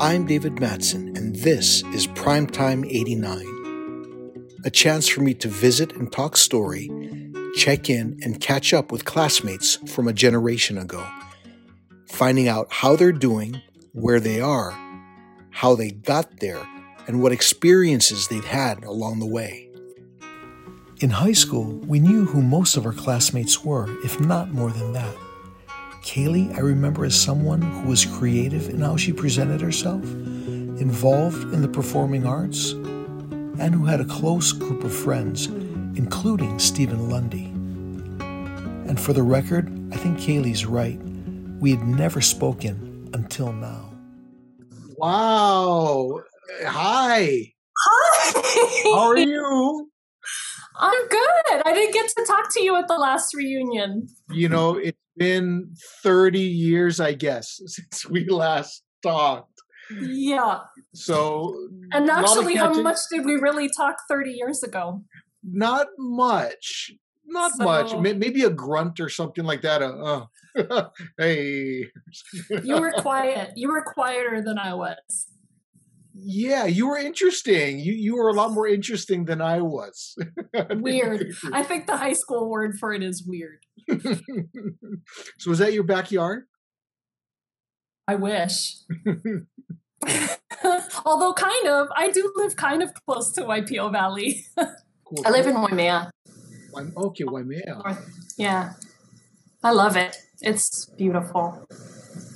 I'm David Matson, and this is Primetime 89. A chance for me to visit and talk story, check in, and catch up with classmates from a generation ago, finding out how they're doing, where they are, how they got there, and what experiences they've had along the way. In high school, we knew who most of our classmates were, if not more than that. Kaylee, I remember as someone who was creative in how she presented herself, involved in the performing arts, and who had a close group of friends, including Stephen Lundy. And for the record, I think Kaylee's right. We had never spoken until now. Wow. Hi. Hi. How are you? I'm good. I didn't get to talk to you at the last reunion. You know, it's been 30 years, I guess, since we last talked. Yeah. So, And a lot of actually, how much did we really talk 30 years ago? Not much. Not So- much. Maybe a grunt or something like that. Uh, uh, hey. You were quiet. You were quieter than I was. Yeah, you were interesting. You you were a lot more interesting than I was. Weird. I think the high school word for it is weird. so was that your backyard? I wish. Although, kind of, I do live kind of close to Waipio Valley. Cool. I live in Waimea. Waim- Okay, oh, Waimea. Yeah. I love it. It's beautiful.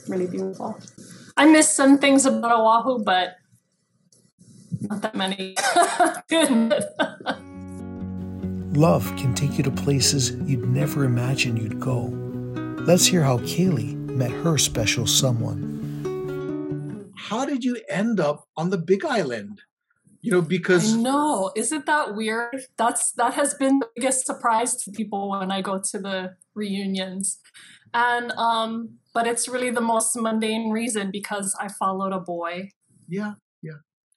Really beautiful. I miss some things about Oahu, but not that many. Love can take you to places you'd never imagine you'd go. Let's hear how Kaylee met her special someone. How did you end up on the Big Island? You know, because I know. Isn't that weird? That's that has been the biggest surprise to people when I go to the reunions. And um but it's really the most mundane reason because I followed a boy. yeah,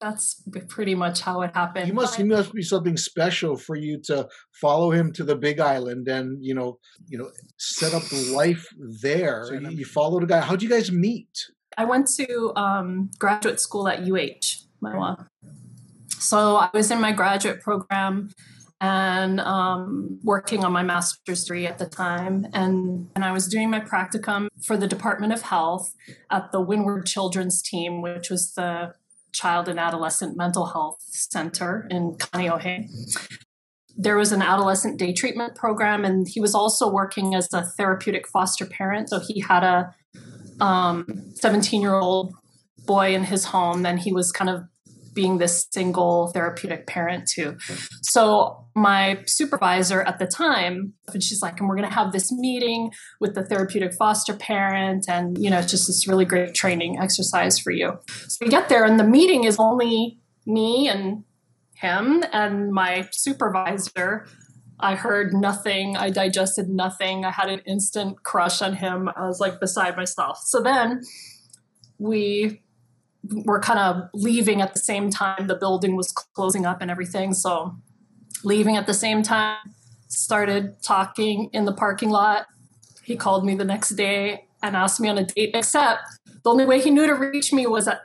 That's pretty much how it happened. you must But- it must be something special for you to follow him to the Big Island and you know, you know, set up life there. So you, you followed a guy. How'd you guys meet? I went to um, graduate school at UH, Manoa. So I was in my graduate program and um, working on my master's degree at the time. And, and I was doing my practicum for the Department of Health at the Windward Children's Team, which was the Child and Adolescent Mental Health Center in Kaneohe. There was an adolescent day treatment program, and he was also working as a therapeutic foster parent. So he had a um 17 year old boy in his home then he was kind of being this single therapeutic parent too so my supervisor at the time and she's like and we're going to have this meeting with the therapeutic foster parent and you know it's just this really great training exercise for you so we get there and the meeting is only me and him and my supervisor I heard nothing. I digested nothing. I had an instant crush on him. I was like beside myself. So then we were kind of leaving at the same time. The building was closing up and everything. So leaving at the same time, started talking in the parking lot. He called me the next day and asked me on a date, except the only way he knew to reach me was at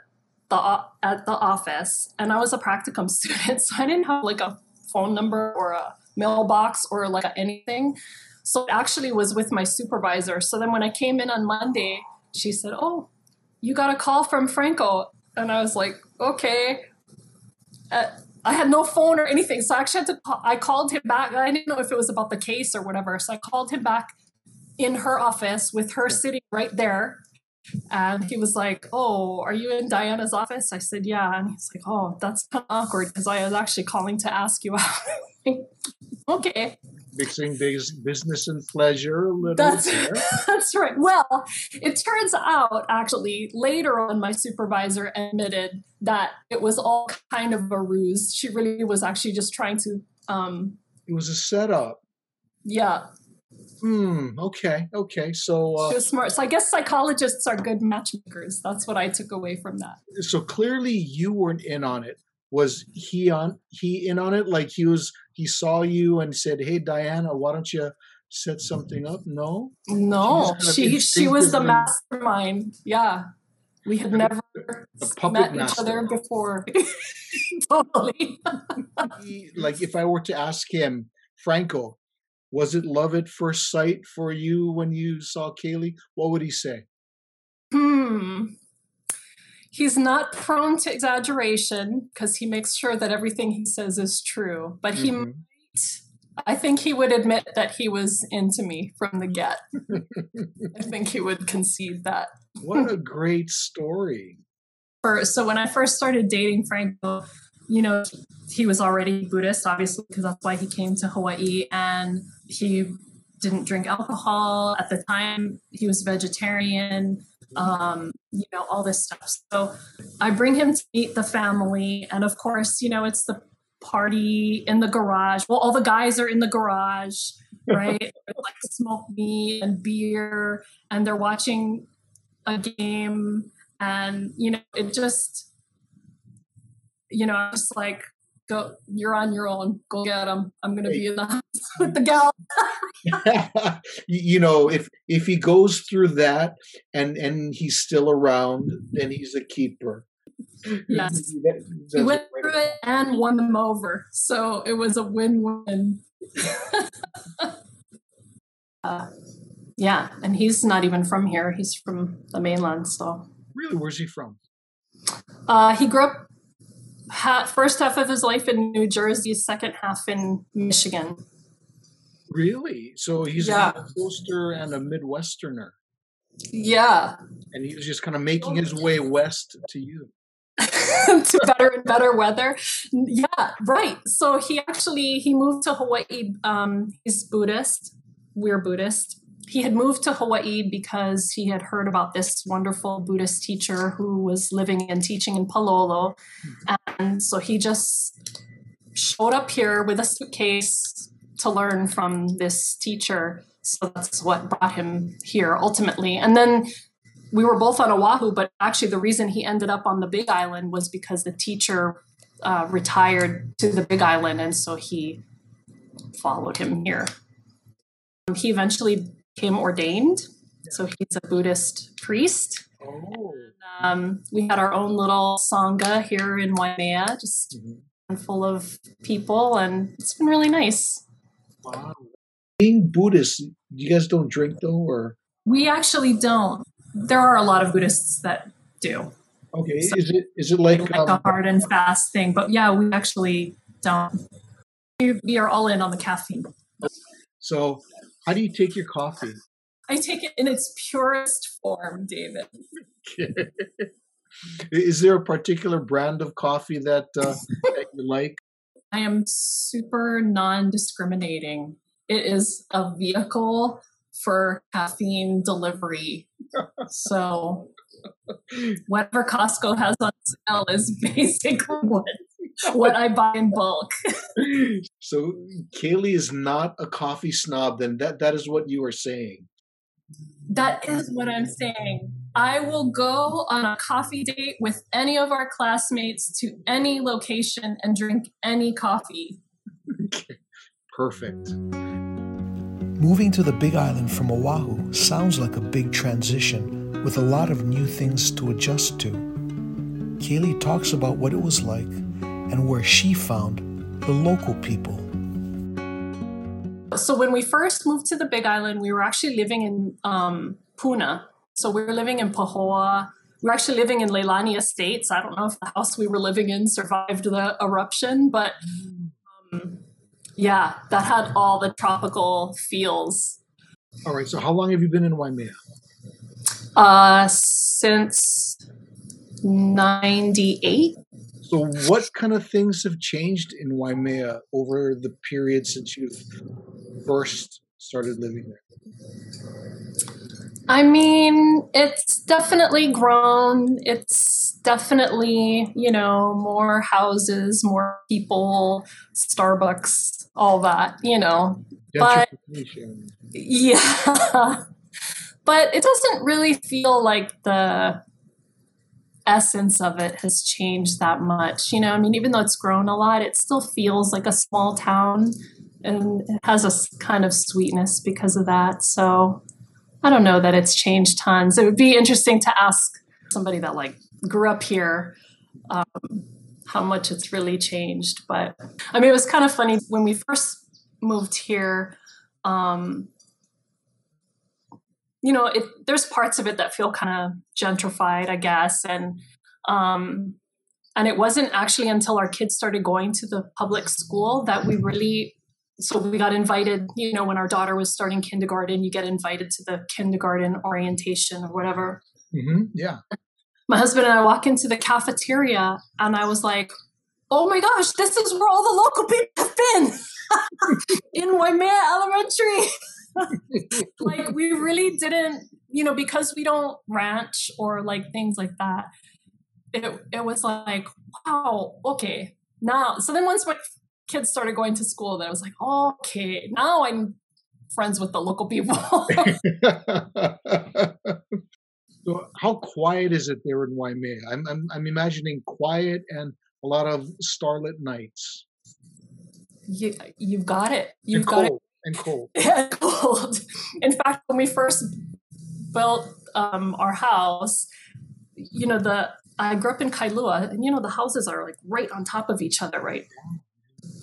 the at the office and I was a practicum student so I didn't have like a phone number or a mailbox or like anything. So it actually was with my supervisor. So then when I came in on Monday, she said, Oh, you got a call from Franco. And I was like, Okay. Uh, I had no phone or anything. So I actually had to, call, I called him back. I didn't know if it was about the case or whatever. So I called him back in her office with her sitting right there. And he was like, Oh, are you in Diana's office? I said, Yeah. And he's like, Oh, that's kind of awkward because I was actually calling to ask you out. okay. Mixing business and pleasure a little That's there. that's right. Well, it turns out actually later on, my supervisor admitted that it was all kind of a ruse. She really was actually just trying to, um, It was a setup. yeah, Hmm. Okay. Okay. So, uh, she was smart. So I guess psychologists are good matchmakers. That's what I took away from that. so clearly you weren't in on it. Was he on? He in on it? Like he was? He saw you and said, "Hey, Diana, why don't you set something up?" No. No, she she was the mastermind. Yeah, We had never met each other before. totally. like if I were to ask him, Franco, was it love at first sight for you when you saw Kaylee? What would he say? Hmm. He's not prone to exaggeration because he makes sure that everything he says is true, but he mm-hmm. might I think he would admit that he was into me from the get. I think he would concede that. What a great story. For, so when I first started dating Franco, you know, he was already Buddhist, obviously, because that's why he came to Hawaii. And he didn't drink alcohol. At the time, he was vegetarian, um, you know, all this stuff. So I bring him to meet the family. And of course, you know, it's the party in the garage. Well, all the guys are in the garage, right? like smoke meat and beer, and they're watching a game, and you know, it just, you know, just like go, you're on your own. Go get them. I'm gonna be in the house with the gal. you know, if if he goes through that and and he's still around, then he's a keeper. Yes. he went through it and won them over. So it was a win win. uh, yeah. And he's not even from here. He's from the mainland. So. Really? Where's he from? Uh, he grew up ha- first half of his life in New Jersey, second half in Michigan. Really? So he's yeah. a coaster and a Midwesterner. Yeah. And he was just kind of making his way west to you. to better and better weather. Yeah, right. So he actually he moved to Hawaii. Um, he's Buddhist. We're Buddhist. He had moved to Hawaii because he had heard about this wonderful Buddhist teacher who was living and teaching in Palolo, and so he just showed up here with a suitcase to learn from this teacher. So that's what brought him here ultimately. And then we were both on Oahu, but actually the reason he ended up on the Big Island was because the teacher uh, retired to the Big Island, and so he followed him here. He eventually became ordained, so he's a Buddhist priest. Oh. And, um, we had our own little sangha here in Waimea, just mm-hmm. full of people, and it's been really nice. Wow. Being Buddhist, you guys don't drink though, or we actually don't there are a lot of Buddhists that do. Okay, so is it is it like, like um, a hard and fast thing? But yeah, we actually don't. We are all in on the caffeine. So, how do you take your coffee? I take it in its purest form, David. is there a particular brand of coffee that uh, that you like? I am super non-discriminating. It is a vehicle for caffeine delivery. so whatever Costco has on sale is basically what what I buy in bulk. so Kaylee is not a coffee snob, then that that is what you are saying. That is what I'm saying. I will go on a coffee date with any of our classmates to any location and drink any coffee. Perfect. Moving to the Big Island from Oahu sounds like a big transition with a lot of new things to adjust to. Kaylee talks about what it was like and where she found the local people. So, when we first moved to the Big Island, we were actually living in um, Puna. So, we were living in Pahoa. We were actually living in Leilani Estates. I don't know if the house we were living in survived the eruption, but um, yeah, that had all the tropical feels. All right. So, how long have you been in Waimea? Uh, since '98. So, what kind of things have changed in Waimea over the period since you've first started living there? I mean, it's definitely grown. It's definitely, you know, more houses, more people, Starbucks, all that, you know. But yeah. but it doesn't really feel like the essence of it has changed that much. You know, I mean, even though it's grown a lot, it still feels like a small town and it has a kind of sweetness because of that. So I don't know that it's changed tons. It would be interesting to ask somebody that like grew up here, um, how much it's really changed. But I mean, it was kind of funny when we first moved here. Um, you know, it, there's parts of it that feel kind of gentrified, I guess, and um, and it wasn't actually until our kids started going to the public school that we really so we got invited you know when our daughter was starting kindergarten you get invited to the kindergarten orientation or whatever. Mm-hmm. yeah. My husband and i walk into the cafeteria and i was like oh my gosh this is where all the local people have been. In waimea elementary like we really didn't you know because we don't ranch or like things like that it, it was like, wow, okay. Now, so then once my kids started going to school, then I was like, okay, now I'm friends with the local people. so how quiet is it there in Waimea? I'm, I'm, I'm imagining quiet and a lot of starlit nights. You, you've got it. You've and got cold. And cold. Yeah, cold. In fact, when we first built um, our house, you know, the I grew up in Kailua, and you know the houses are like right on top of each other, right?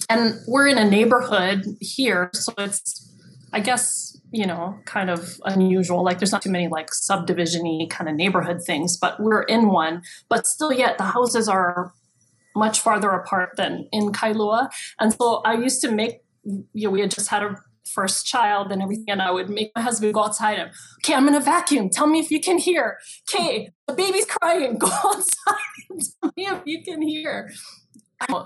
And we're in a neighborhood here, so it's, I guess, you know, kind of unusual. Like there's not too many like subdivisiony kind of neighborhood things, but we're in one. But still, yet the houses are much farther apart than in Kailua, and so I used to make. You know, we had just had a first child and everything. And I would make my husband go outside and, okay, I'm in a vacuum. Tell me if you can hear. Okay, the baby's crying. Go outside tell me if you can hear.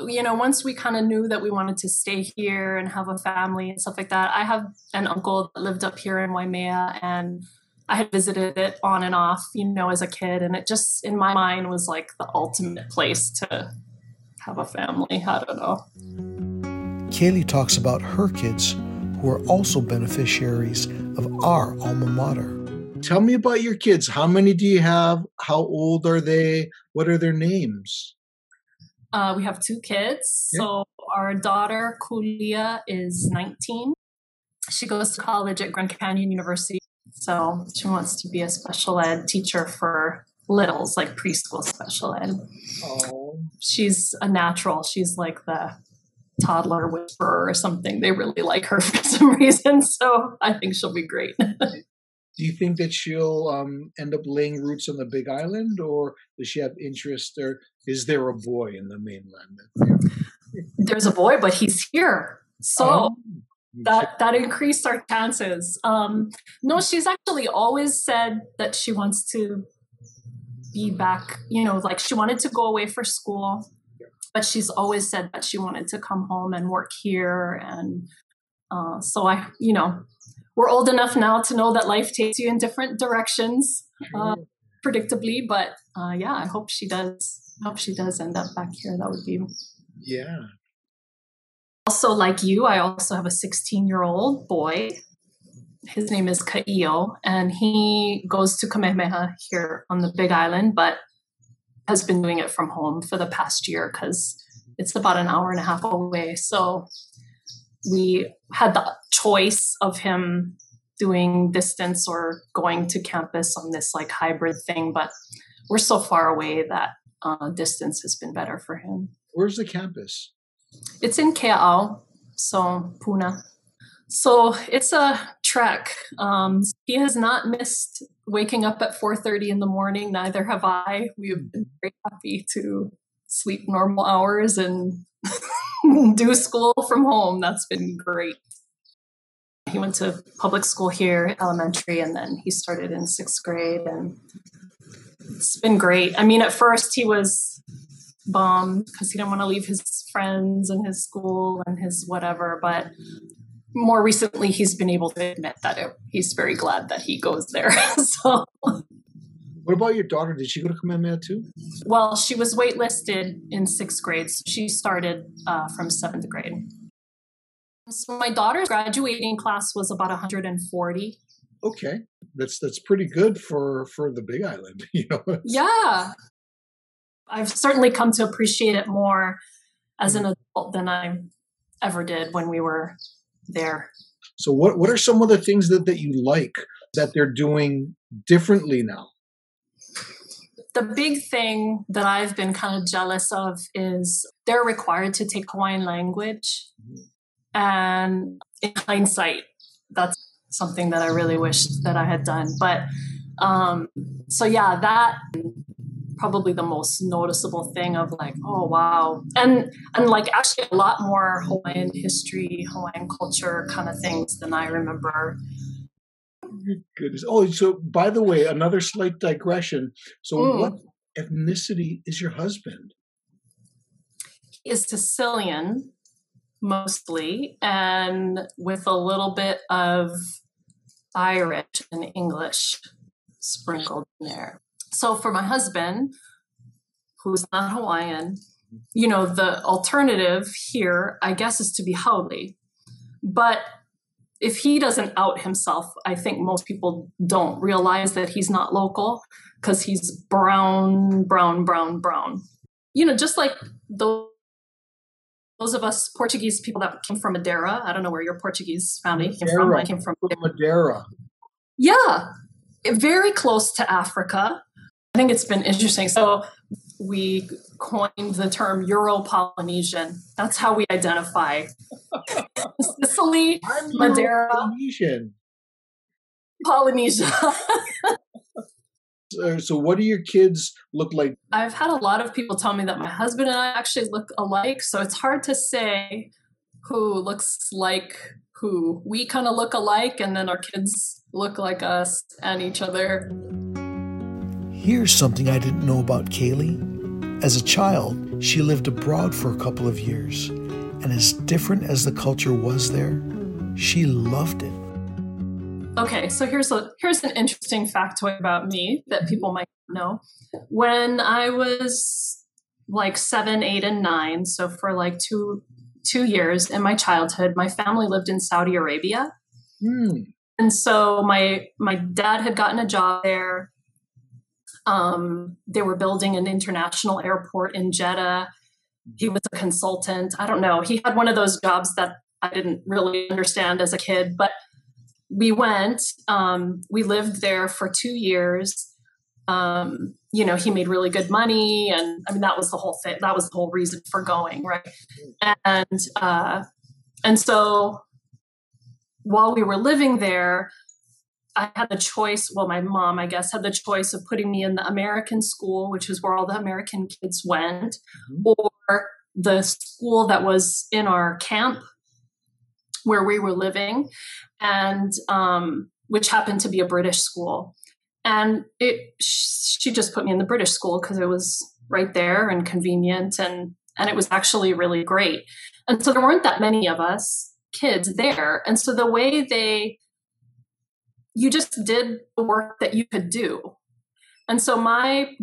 You know, once we kind of knew that we wanted to stay here and have a family and stuff like that, I have an uncle that lived up here in Waimea and I had visited it on and off, you know, as a kid. And it just, in my mind, was like the ultimate place to have a family. I don't know. Kaylee talks about her kids who are also beneficiaries of our alma mater. Tell me about your kids. How many do you have? How old are they? What are their names? Uh, we have two kids. Yeah. So our daughter, Kulia, is 19. She goes to college at Grand Canyon University. So she wants to be a special ed teacher for littles, like preschool special ed. Oh. She's a natural. She's like the toddler whisperer or something. They really like her for some reason. So I think she'll be great. Do you think that she'll um, end up laying roots on the Big Island, or does she have interest, or is there a boy in the mainland? There's a boy, but he's here, so oh, that that increased our chances. Um, no, she's actually always said that she wants to be back. You know, like she wanted to go away for school, but she's always said that she wanted to come home and work here. And uh, so I, you know, we're old enough now to know that life takes you in different directions, uh, predictably. But uh, yeah, I hope she does. I hope she does end up back here. That would be yeah. Also, like you, I also have a 16 year old boy. His name is Kaio, and he goes to Kamehameha here on the Big Island, but has been doing it from home for the past year because it's about an hour and a half away. So we had the choice of him doing distance or going to campus on this like hybrid thing, but we're so far away that uh, distance has been better for him. Where's the campus? It's in Kea'au, so Puna. So it's a trek. Um, he has not missed waking up at 4.30 in the morning. Neither have I. We've been very happy to sleep normal hours and do school from home. That's been great. He went to public school here, elementary, and then he started in sixth grade. And it's been great. I mean, at first he was bummed because he didn't want to leave his friends and his school and his whatever. But more recently he's been able to admit that it, he's very glad that he goes there. so what about your daughter? Did she go to Kamehameha too? Well, she was waitlisted in sixth grade. So she started uh, from seventh grade. So my daughter's graduating class was about 140. Okay, that's that's pretty good for for the Big Island. You know. Yeah, I've certainly come to appreciate it more as an adult than I ever did when we were there. So what what are some of the things that, that you like that they're doing differently now? the big thing that I've been kind of jealous of is they're required to take Hawaiian language. And in hindsight, that's something that I really wish that I had done. But um, so yeah, that probably the most noticeable thing of like, oh wow. And and like actually a lot more Hawaiian history, Hawaiian culture kind of things than I remember. Goodness. Oh, so by the way, another slight digression. So mm. what ethnicity is your husband? He is Sicilian mostly and with a little bit of Irish and English sprinkled in there. So for my husband, who's not Hawaiian, you know, the alternative here, I guess, is to be haole. But if he doesn't out himself, I think most people don't realize that he's not local because he's brown, brown, brown, brown. You know, just like those, those of us Portuguese people that came from Madeira. I don't know where your Portuguese family came from. I came from Madeira. Yeah, very close to Africa. I think it's been interesting. So we coined the term Euro Polynesian. That's how we identify Sicily, I'm Madeira, Polynesian. Polynesia. so, what do your kids look like? I've had a lot of people tell me that my husband and I actually look alike. So it's hard to say who looks like who. We kind of look alike, and then our kids look like us and each other. Here's something I didn't know about Kaylee. As a child, she lived abroad for a couple of years, and as different as the culture was there, she loved it. Okay, so here's a here's an interesting factoid about me that people might know. When I was like seven, eight, and nine, so for like two two years in my childhood, my family lived in Saudi Arabia. Mm. And so my my dad had gotten a job there. Um, they were building an international airport in Jeddah. He was a consultant. I don't know. He had one of those jobs that I didn't really understand as a kid, but we went. Um, we lived there for two years. Um, you know, he made really good money, and I mean that was the whole thing. That was the whole reason for going, right? And uh, and so while we were living there, I had the choice. Well, my mom, I guess, had the choice of putting me in the American school, which is where all the American kids went, mm-hmm. or the school that was in our camp where we were living, and um, which happened to be a British school. And it, she just put me in the British school because it was right there and convenient, and and it was actually really great. And so there weren't that many of us kids there. And so the way they, you just did the work that you could do. And so my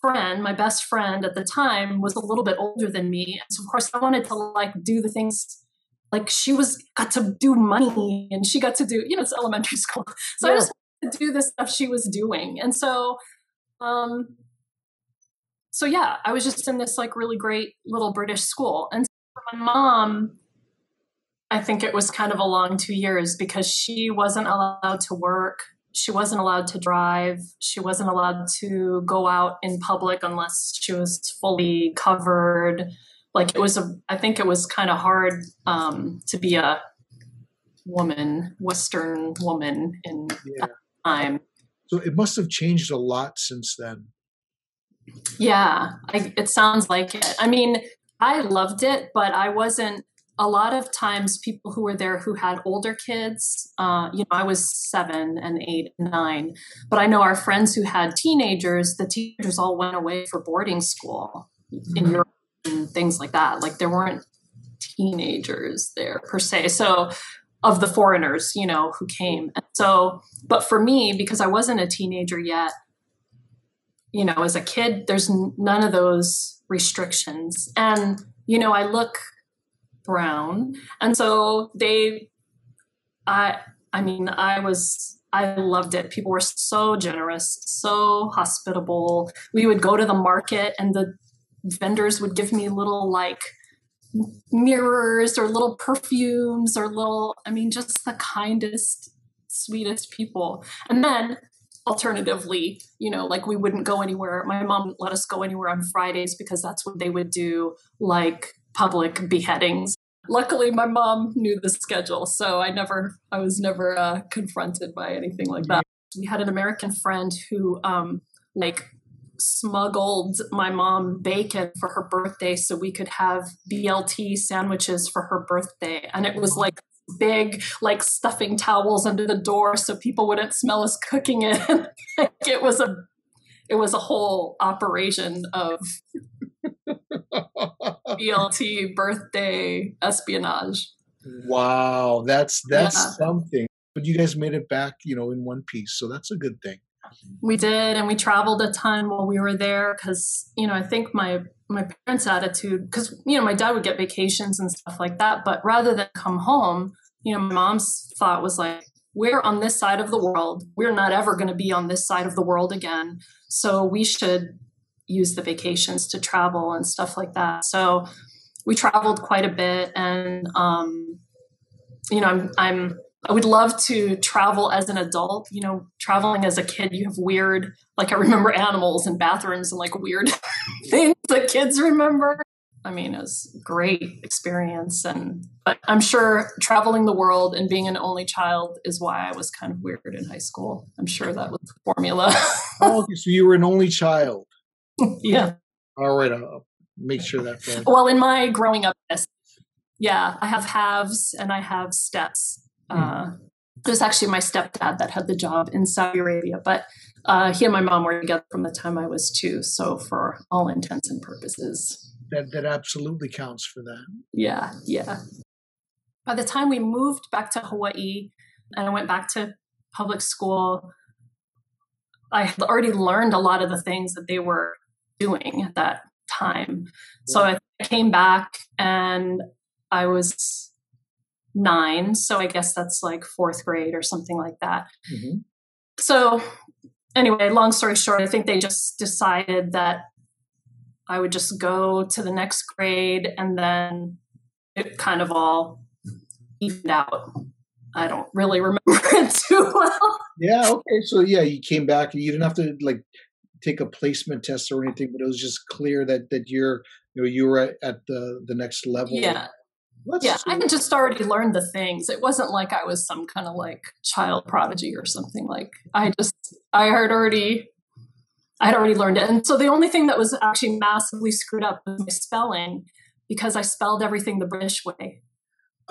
friend, my best friend at the time, was a little bit older than me. And so, of course, I wanted to like do the things like she was got to do money and she got to do, you know, it's elementary school. So yeah. I just wanted to do the stuff she was doing. And so, um, so yeah, I was just in this like really great little British school. And so my mom I think it was kind of a long two years because she wasn't allowed to work. She wasn't allowed to drive. She wasn't allowed to go out in public unless she was fully covered. Like it was a, I think it was kind of hard um, to be a woman, Western woman in yeah. time. So it must have changed a lot since then. Yeah, I, it sounds like it. I mean, I loved it, but I wasn't a lot of times people who were there who had older kids uh, you know i was seven and eight and nine but i know our friends who had teenagers the teenagers all went away for boarding school in mm-hmm. europe and things like that. Like there weren't teenagers there per se so of the foreigners you know who came. And so but for me because i wasn't a teenager yet you know as a kid there's none of those restrictions. And you know i look brown. And so they i i mean i was i loved it. People were so generous so hospitable. We would go to the market and the vendors would give me little like mirrors or little perfumes or little i mean just the kindest sweetest people. And then alternatively, you know, like we wouldn't go anywhere. My mom let us go anywhere on Fridays because that's what they would do like public beheadings. Luckily, my mom knew the schedule, so I never, I was never uh, confronted by anything like that. We had an American friend who, um, like, smuggled my mom bacon for her birthday so we could have BLT sandwiches for her birthday, and it was like big like stuffing towels under the door so people wouldn't smell us cooking it. it was a it was a whole operation of BLT birthday espionage. Wow, that's that's yeah. something. But you guys made it back, you know, in one piece, so that's a good thing. We did, and we traveled a ton while we were there because you know I think my my parents' attitude because you know my dad would get vacations and stuff like that, but rather than come home, you know, my mom's thought was like, we're on this side of the world. We're not ever going to be on this side of the world again. So we should use the vacations to travel and stuff like that. So we traveled quite a bit and um, you know, I'm I'm I would love to travel as an adult. You know, traveling as a kid, you have weird, like I remember animals and bathrooms and like weird things that kids remember. I mean, it was great experience. And but I'm sure traveling the world and being an only child is why I was kind of weird in high school. I'm sure that was the formula. oh, okay. So you were an only child. Yeah. All right. I'll make sure that. Well, in my growing up, yeah, I have halves and I have steps. Hmm. Uh, it was actually my stepdad that had the job in Saudi Arabia, but uh, he and my mom were together from the time I was two. So, for all intents and purposes, that that absolutely counts for that. Yeah, yeah. By the time we moved back to Hawaii and I went back to public school, I had already learned a lot of the things that they were doing at that time. So I came back and I was nine. So I guess that's like fourth grade or something like that. Mm-hmm. So, anyway, long story short, I think they just decided that I would just go to the next grade and then it kind of all evened out. I don't really remember it too well. Yeah, okay. So yeah, you came back and you didn't have to like take a placement test or anything, but it was just clear that that you're you know you were at, the the next level. Yeah. That's yeah, I had just already learned the things. It wasn't like I was some kind of like child prodigy or something. Like I just I had already I had already learned it. And so the only thing that was actually massively screwed up was my spelling because I spelled everything the British way.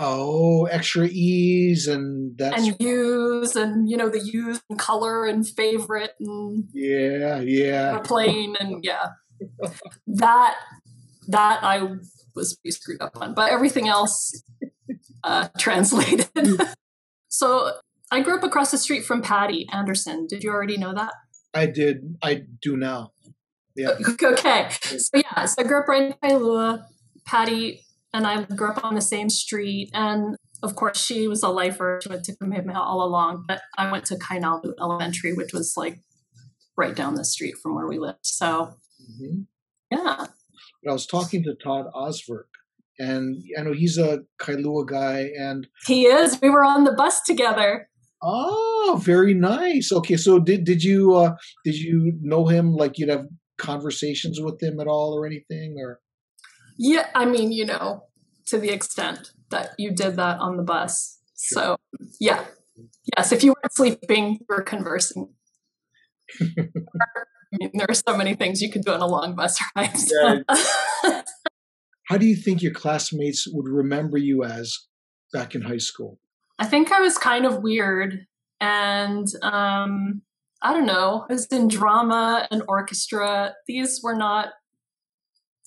Oh, extra E's and that's and use and you know the use and color and favorite and yeah, yeah, plain and yeah. that that I was pretty screwed up on, but everything else uh, translated. so I grew up across the street from Patty Anderson. Did you already know that? I did. I do now. Yeah. Okay. So yeah, so I grew up right in Kailua. Patty and I grew up on the same street, and of course she was a lifer. She went to Kamehameha all along, but I went to Kainalu Elementary, which was like right down the street from where we lived. So mm-hmm. yeah. But I was talking to Todd Osberg, and I know he's a Kailua guy, and he is. We were on the bus together. Oh, very nice. Okay, so did did you uh did you know him like you'd have conversations with him at all or anything or Yeah, I mean, you know, to the extent that you did that on the bus. Sure. So, yeah. Yes, if you weren't sleeping, you were conversing. I mean, there are so many things you could do on a long bus ride. So. Yeah. How do you think your classmates would remember you as back in high school? I think I was kind of weird. And um, I don't know, I was in drama and orchestra. These were not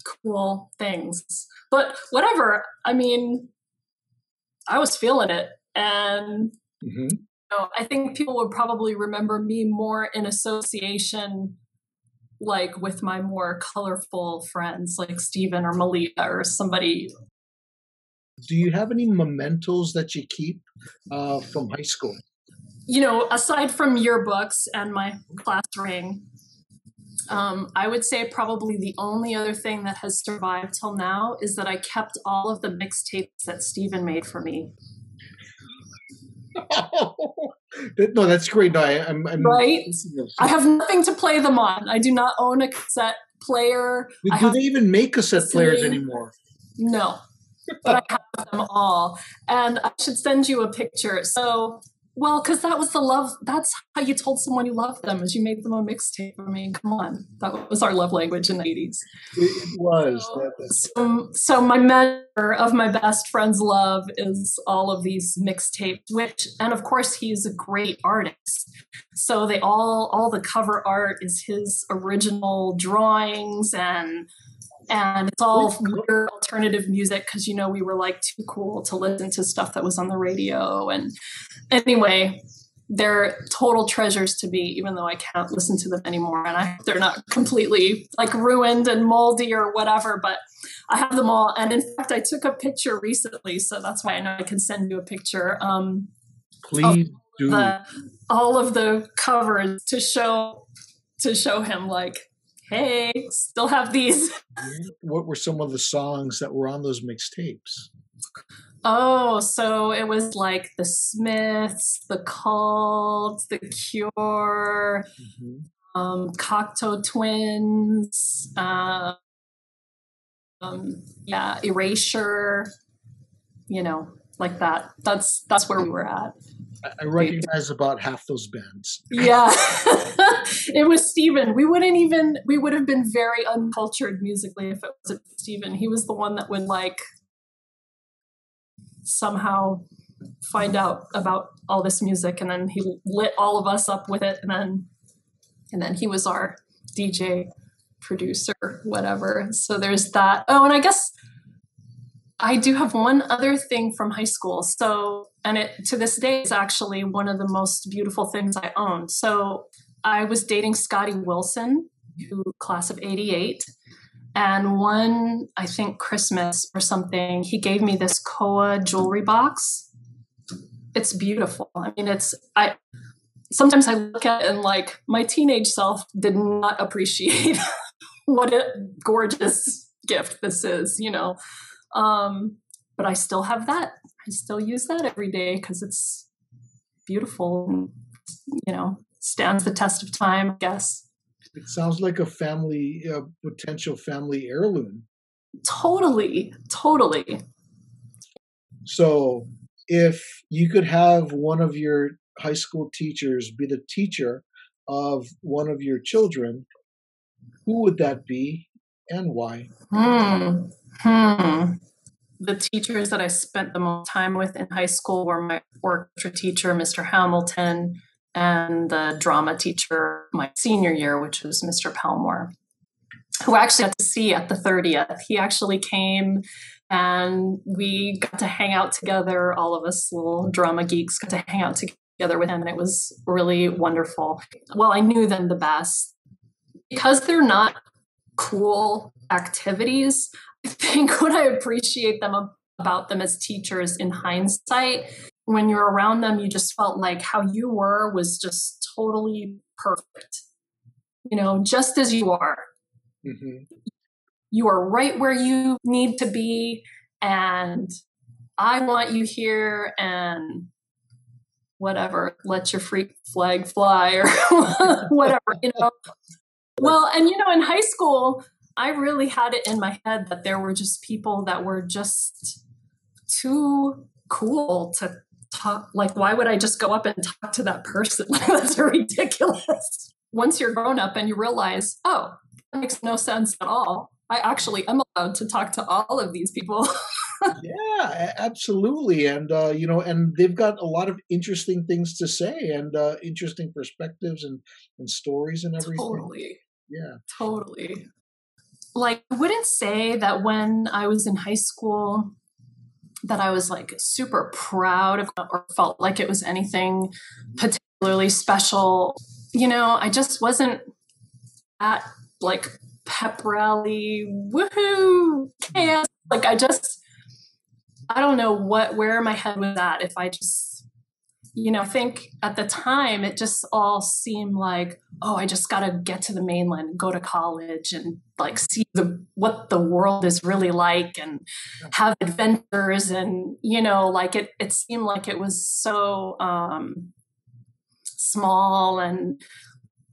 cool things. But whatever. I mean, I was feeling it. And mm-hmm. you know, I think people would probably remember me more in association like with my more colorful friends like Stephen or Malia or somebody do you have any mementos that you keep uh, from high school? You know, aside from yearbooks and my class ring, um, I would say probably the only other thing that has survived till now is that I kept all of the mixtapes that Stephen made for me. no, that's great. No, I, am right. I have nothing to play them on. I do not own a cassette player. Do, do they even make cassette players anymore? No, but I have them all, and I should send you a picture. So well, because that was the love. That's how you told someone you loved them, is you made them a mixtape. I mean, come on, that was our love language in the eighties. It was. So, so, my measure of my best friend's love is all of these mixtapes, which, and of course, he's a great artist. So they all, all the cover art is his original drawings and and it's all weird alternative music because you know we were like too cool to listen to stuff that was on the radio. And anyway they're total treasures to me even though i can't listen to them anymore. And I, they're not completely like ruined and moldy or whatever but i have them all. And in fact i took a picture recently so that's why i know i can send you a picture. Um please do. the, all of the covers to show to show him like hey, still have these. what were some of the songs that were on those mixtapes? Oh, so it was like the Smiths, the Cult, the Cure, mm-hmm. um, Cocteau Twins, uh, um, yeah, Erasure, you know, like that. That's that's where we were at. I recognize about half those bands. Yeah. it was Steven. We wouldn't even we would have been very uncultured musically if it wasn't Steven. He was the one that would like somehow find out about all this music and then he lit all of us up with it and then and then he was our DJ producer whatever. So there's that. Oh, and I guess I do have one other thing from high school. So, and it to this day is actually one of the most beautiful things I own. So, I was dating Scotty Wilson, who class of 88. And one, I think Christmas or something, he gave me this Koa jewelry box. It's beautiful. I mean, it's, I, sometimes I look at it and like my teenage self did not appreciate what a gorgeous gift this is, you know. Um, but I still have that. I still use that every day because it's beautiful you know, stands the test of time, I guess. It sounds like a family, a potential family heirloom. Totally, totally. So, if you could have one of your high school teachers be the teacher of one of your children, who would that be and why? Hmm. Hmm. The teachers that I spent the most time with in high school were my orchestra teacher, Mr. Hamilton, and the drama teacher my senior year, which was Mr. Palmore, who actually got to see at the 30th. He actually came and we got to hang out together. All of us little drama geeks got to hang out together with him, and it was really wonderful. Well, I knew them the best because they're not cool activities. I think what I appreciate them about them as teachers in hindsight, when you're around them, you just felt like how you were was just totally perfect. You know, just as you are. Mm-hmm. You are right where you need to be, and I want you here, and whatever, let your freak flag fly, or whatever, you know. Well, and you know, in high school, I really had it in my head that there were just people that were just too cool to talk. Like, why would I just go up and talk to that person? That's ridiculous. Once you're grown up and you realize, oh, that makes no sense at all. I actually am allowed to talk to all of these people. yeah, absolutely, and uh, you know, and they've got a lot of interesting things to say and uh, interesting perspectives and and stories and everything. Totally. Yeah. Totally like I wouldn't say that when I was in high school that I was like super proud of or felt like it was anything particularly special. You know, I just wasn't at like pep rally, woohoo, chaos. Like I just I don't know what where my head was at if I just you know, I think at the time it just all seemed like, oh, I just got to get to the mainland, go to college, and like see the what the world is really like, and have adventures, and you know, like it. It seemed like it was so um, small and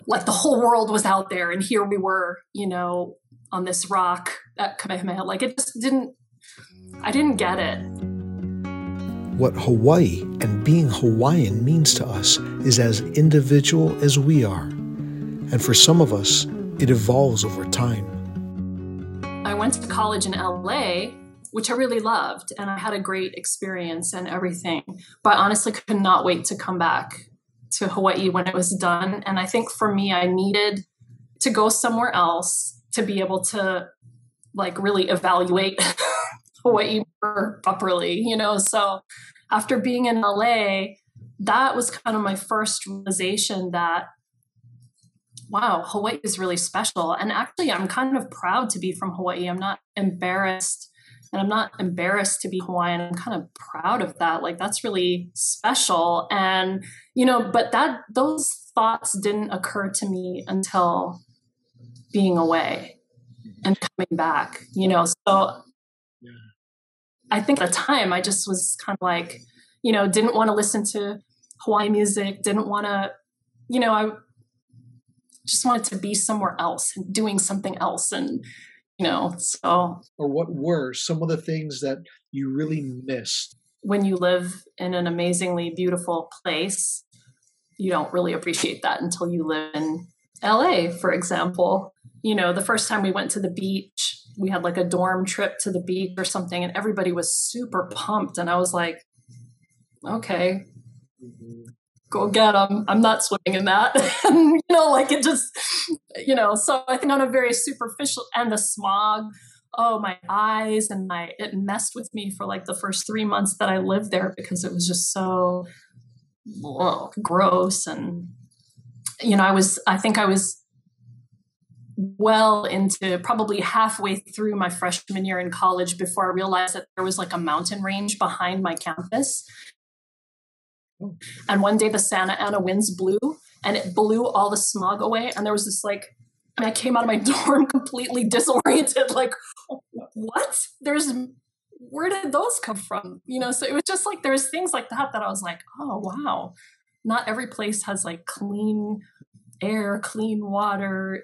like the whole world was out there and here we were, you know, on this rock at Kamehameha. Like it just didn't, I didn't get it. What Hawaii and being Hawaiian means to us is as individual as we are. And for some of us, it evolves over time. I went to college in LA, which I really loved, and I had a great experience and everything. But honestly could not wait to come back to Hawaii when it was done. And I think for me, I needed to go somewhere else to be able to like really evaluate Hawaii properly, you know. So after being in LA, that was kind of my first realization that wow, Hawaii is really special. And actually, I'm kind of proud to be from Hawaii. I'm not embarrassed. And I'm not embarrassed to be Hawaiian. I'm kind of proud of that. Like, that's really special. And, you know, but that, those thoughts didn't occur to me until being away and coming back, you know. So I think at the time I just was kind of like, you know, didn't want to listen to Hawaii music, didn't want to, you know, I just wanted to be somewhere else and doing something else and you know so. Or what were some of the things that you really missed? When you live in an amazingly beautiful place you don't really appreciate that until you live in LA for example. You know the first time we went to the beach we had like a dorm trip to the beach or something and everybody was super pumped and I was like okay mm-hmm go get them. I'm not swimming in that. and, you know, like it just, you know, so I think on a very superficial and the smog, oh, my eyes and my, it messed with me for like the first three months that I lived there because it was just so gross. And, you know, I was, I think I was well into probably halfway through my freshman year in college before I realized that there was like a mountain range behind my campus oh. and one day the Santa Ana winds blew and it blew all the smog away. And there was this like, and I came out of my dorm completely disoriented, like, what? There's, where did those come from? You know, so it was just like, there's things like that that I was like, oh, wow. Not every place has like clean air, clean water,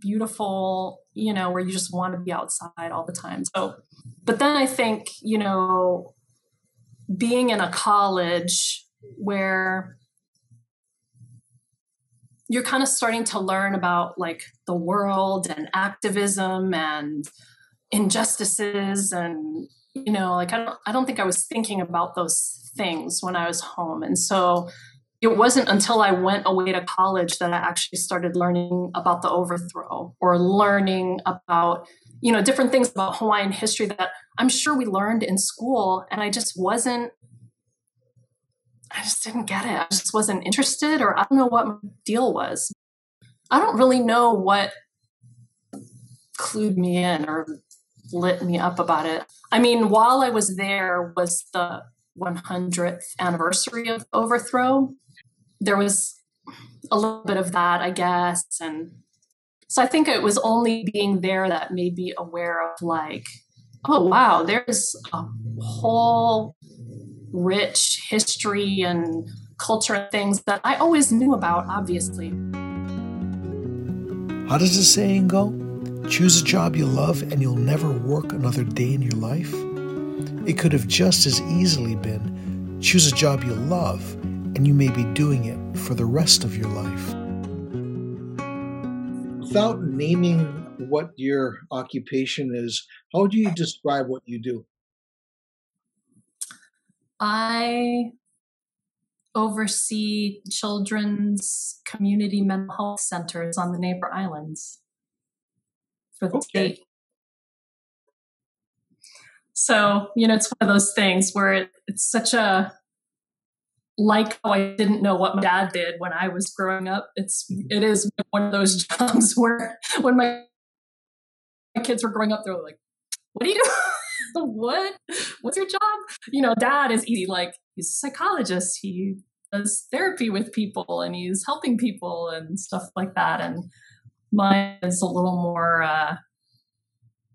beautiful, you know, where you just want to be outside all the time. So, but then I think, you know, being in a college where you're kind of starting to learn about like the world and activism and injustices and you know like I don't I don't think I was thinking about those things when I was home and so it wasn't until I went away to college that I actually started learning about the overthrow or learning about you know different things about Hawaiian history that I'm sure we learned in school and I just wasn't I just didn't get it. I just wasn't interested, or I don't know what my deal was. I don't really know what clued me in or lit me up about it. I mean, while I was there was the 100th anniversary of overthrow. There was a little bit of that, I guess, and so I think it was only being there that made me aware of like, oh wow, there's a whole rich history and culture and things that I always knew about, obviously. How does the saying go? Choose a job you love and you'll never work another day in your life? It could have just as easily been choose a job you love and you may be doing it for the rest of your life. Without naming what your occupation is, how do you describe what you do? I oversee children's community mental health centers on the neighbor islands for the okay. state. So, you know, it's one of those things where it, it's such a like how I didn't know what my dad did when I was growing up. It's it is one of those jobs where when my, my kids were growing up, they were like, "What do you do?" what? What's your job? You know, dad is easy. Like he's a psychologist. He does therapy with people and he's helping people and stuff like that. And mine is a little more uh,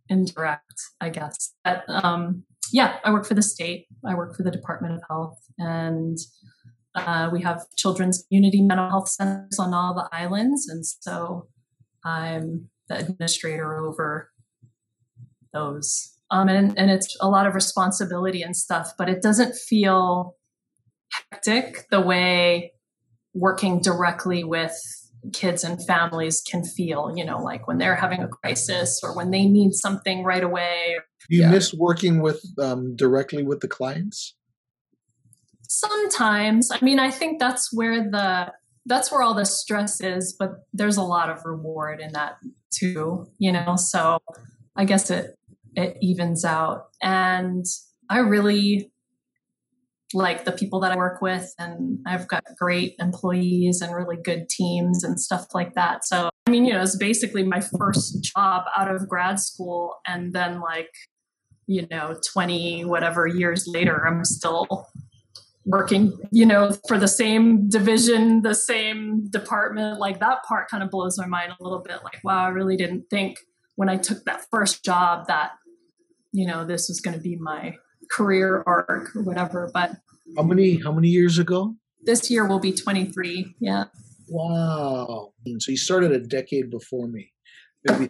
indirect, I guess. But um, yeah, I work for the state. I work for the Department of Health, and Uh, we have children's community mental health centers on all the islands, and so I'm the administrator over those. Um, and, and it's a lot of responsibility and stuff, but it doesn't feel hectic the way working directly with kids and families can feel, you know, like when they're having a crisis or when they need something right away. Do you yeah. miss working with um, directly with the clients? Sometimes. I mean, I think that's where the that's where all the stress is, but there's a lot of reward in that too, you know. So I guess it it evens out. And I really like the people that I work with, and I've got great employees and really good teams and stuff like that. So, I mean, you know, it's basically my first job out of grad school. And then, like, you know, 20 whatever years later, I'm still working, you know, for the same division, the same department. Like, that part kind of blows my mind a little bit. Like, wow, I really didn't think when I took that first job that, you know, this was going to be my career arc or whatever. But how many how many years ago? This year will be 23. Yeah. Wow. So you started a decade before me. Maybe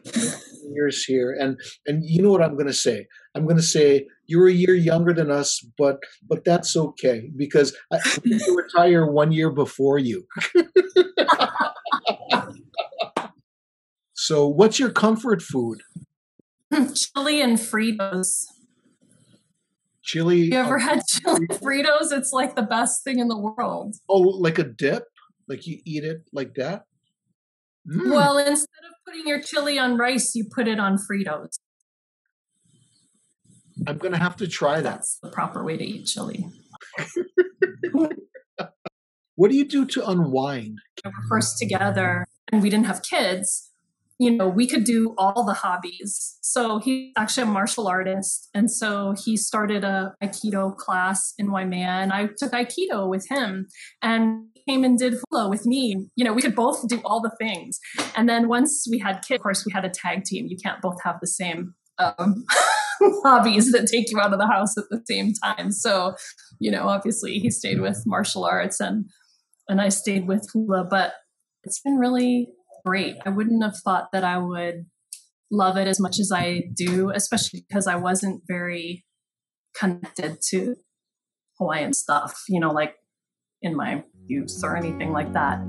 years here. And and you know what I'm gonna say? I'm gonna say you're a year younger than us, but but that's okay because I, I retire one year before you. so what's your comfort food? Hmm, chili and Fritos chili. You ever uh, had chili Fritos? It's like the best thing in the world. Oh, like a dip? Like you eat it like that? Mm. Well, instead of putting your chili on rice, you put it on Fritos. I'm gonna have to try that. That's the proper way to eat chili. what do you do to unwind? We were first together, and we didn't have kids you know, we could do all the hobbies. So he's actually a martial artist. And so he started a Aikido class in Waimea and I took Aikido with him and came and did hula with me. You know, we could both do all the things. And then once we had kids, of course, we had a tag team. You can't both have the same um, hobbies that take you out of the house at the same time. So, you know, obviously he stayed with martial arts and and I stayed with hula, but it's been really great. I wouldn't have thought that I would love it as much as I do, especially because I wasn't very connected to Hawaiian stuff, you know, like in my youth or anything like that.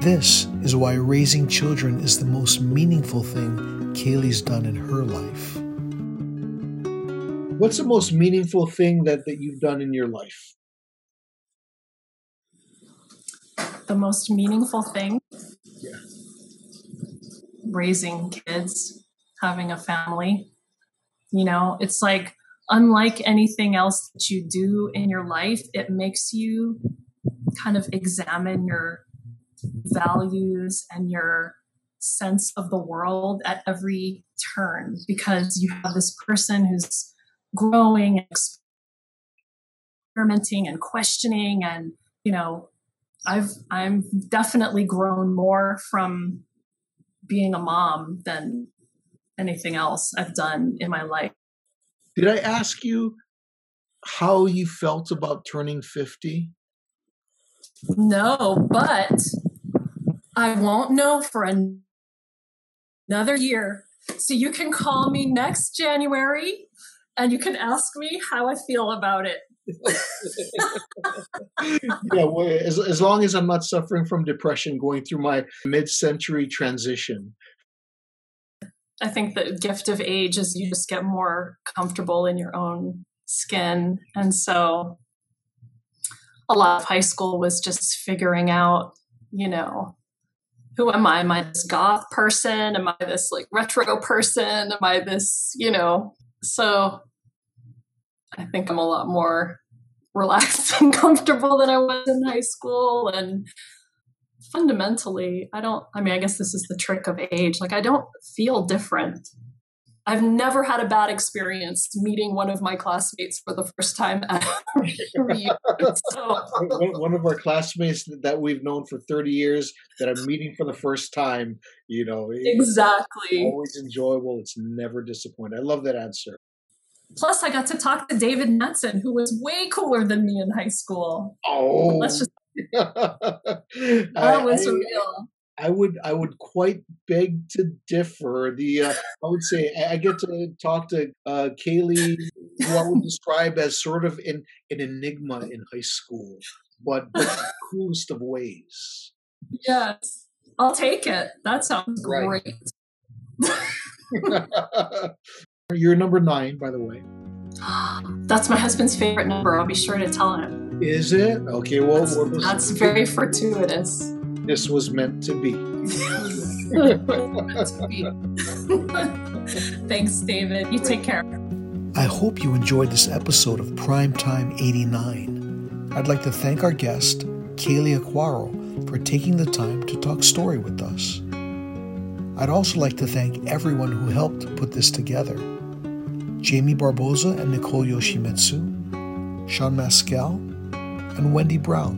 This is why raising children is the most meaningful thing Kaylee's done in her life. What's the most meaningful thing that, that you've done in your life? The most meaningful thing raising kids, having a family. You know, it's like unlike anything else that you do in your life, it makes you kind of examine your values and your sense of the world at every turn because you have this person who's growing experimenting and questioning and you know i've i'm definitely grown more from being a mom than anything else I've done in my life. Did I ask you how you felt about turning 50? No, but I won't know for another year. So you can call me next January and you can ask me how I feel about it. Yeah, well, as, as long as I'm not suffering from depression going through my mid century transition. I think the gift of age is you just get more comfortable in your own skin. And so a lot of high school was just figuring out, you know, who am I? Am I this goth person? Am I this like retro person? Am I this, you know? So I think I'm a lot more relaxed and comfortable than I was in high school. And fundamentally, I don't, I mean, I guess this is the trick of age. Like, I don't feel different. I've never had a bad experience meeting one of my classmates for the first time at so. One of our classmates that we've known for 30 years that I'm meeting for the first time, you know. Exactly. always enjoyable. It's never disappointing. I love that answer. Plus, I got to talk to David Matson, who was way cooler than me in high school. Oh, Let's just that that was real. I would I would quite beg to differ. The uh, I would say I I get to talk to uh, Kaylee, who I would describe as sort of an an enigma in high school, but, but the coolest of ways. Yes. I'll take it. That sounds Right. great. You're number nine, by the way. That's my husband's favorite number. I'll be sure to tell him. Is it okay? Well, That's, well, this, that's very fortuitous. this was meant to be. Thanks, David. You take care. I hope you enjoyed this episode of Primetime 89. I'd like to thank our guest, Kaylee Aquaro, for taking the time to talk story with us. I'd also like to thank everyone who helped put this together Jamie Barboza and Nicole Yoshimitsu, Sean Mascal, and Wendy Brown.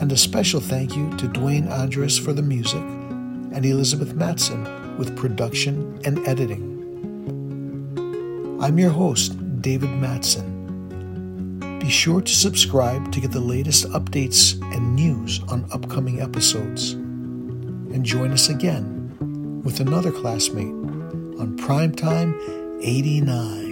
And a special thank you to Dwayne Andres for the music and Elizabeth Matson with production and editing. I'm your host, David Matson. Be sure to subscribe to get the latest updates and news on upcoming episodes. And join us again with another classmate on Primetime 89.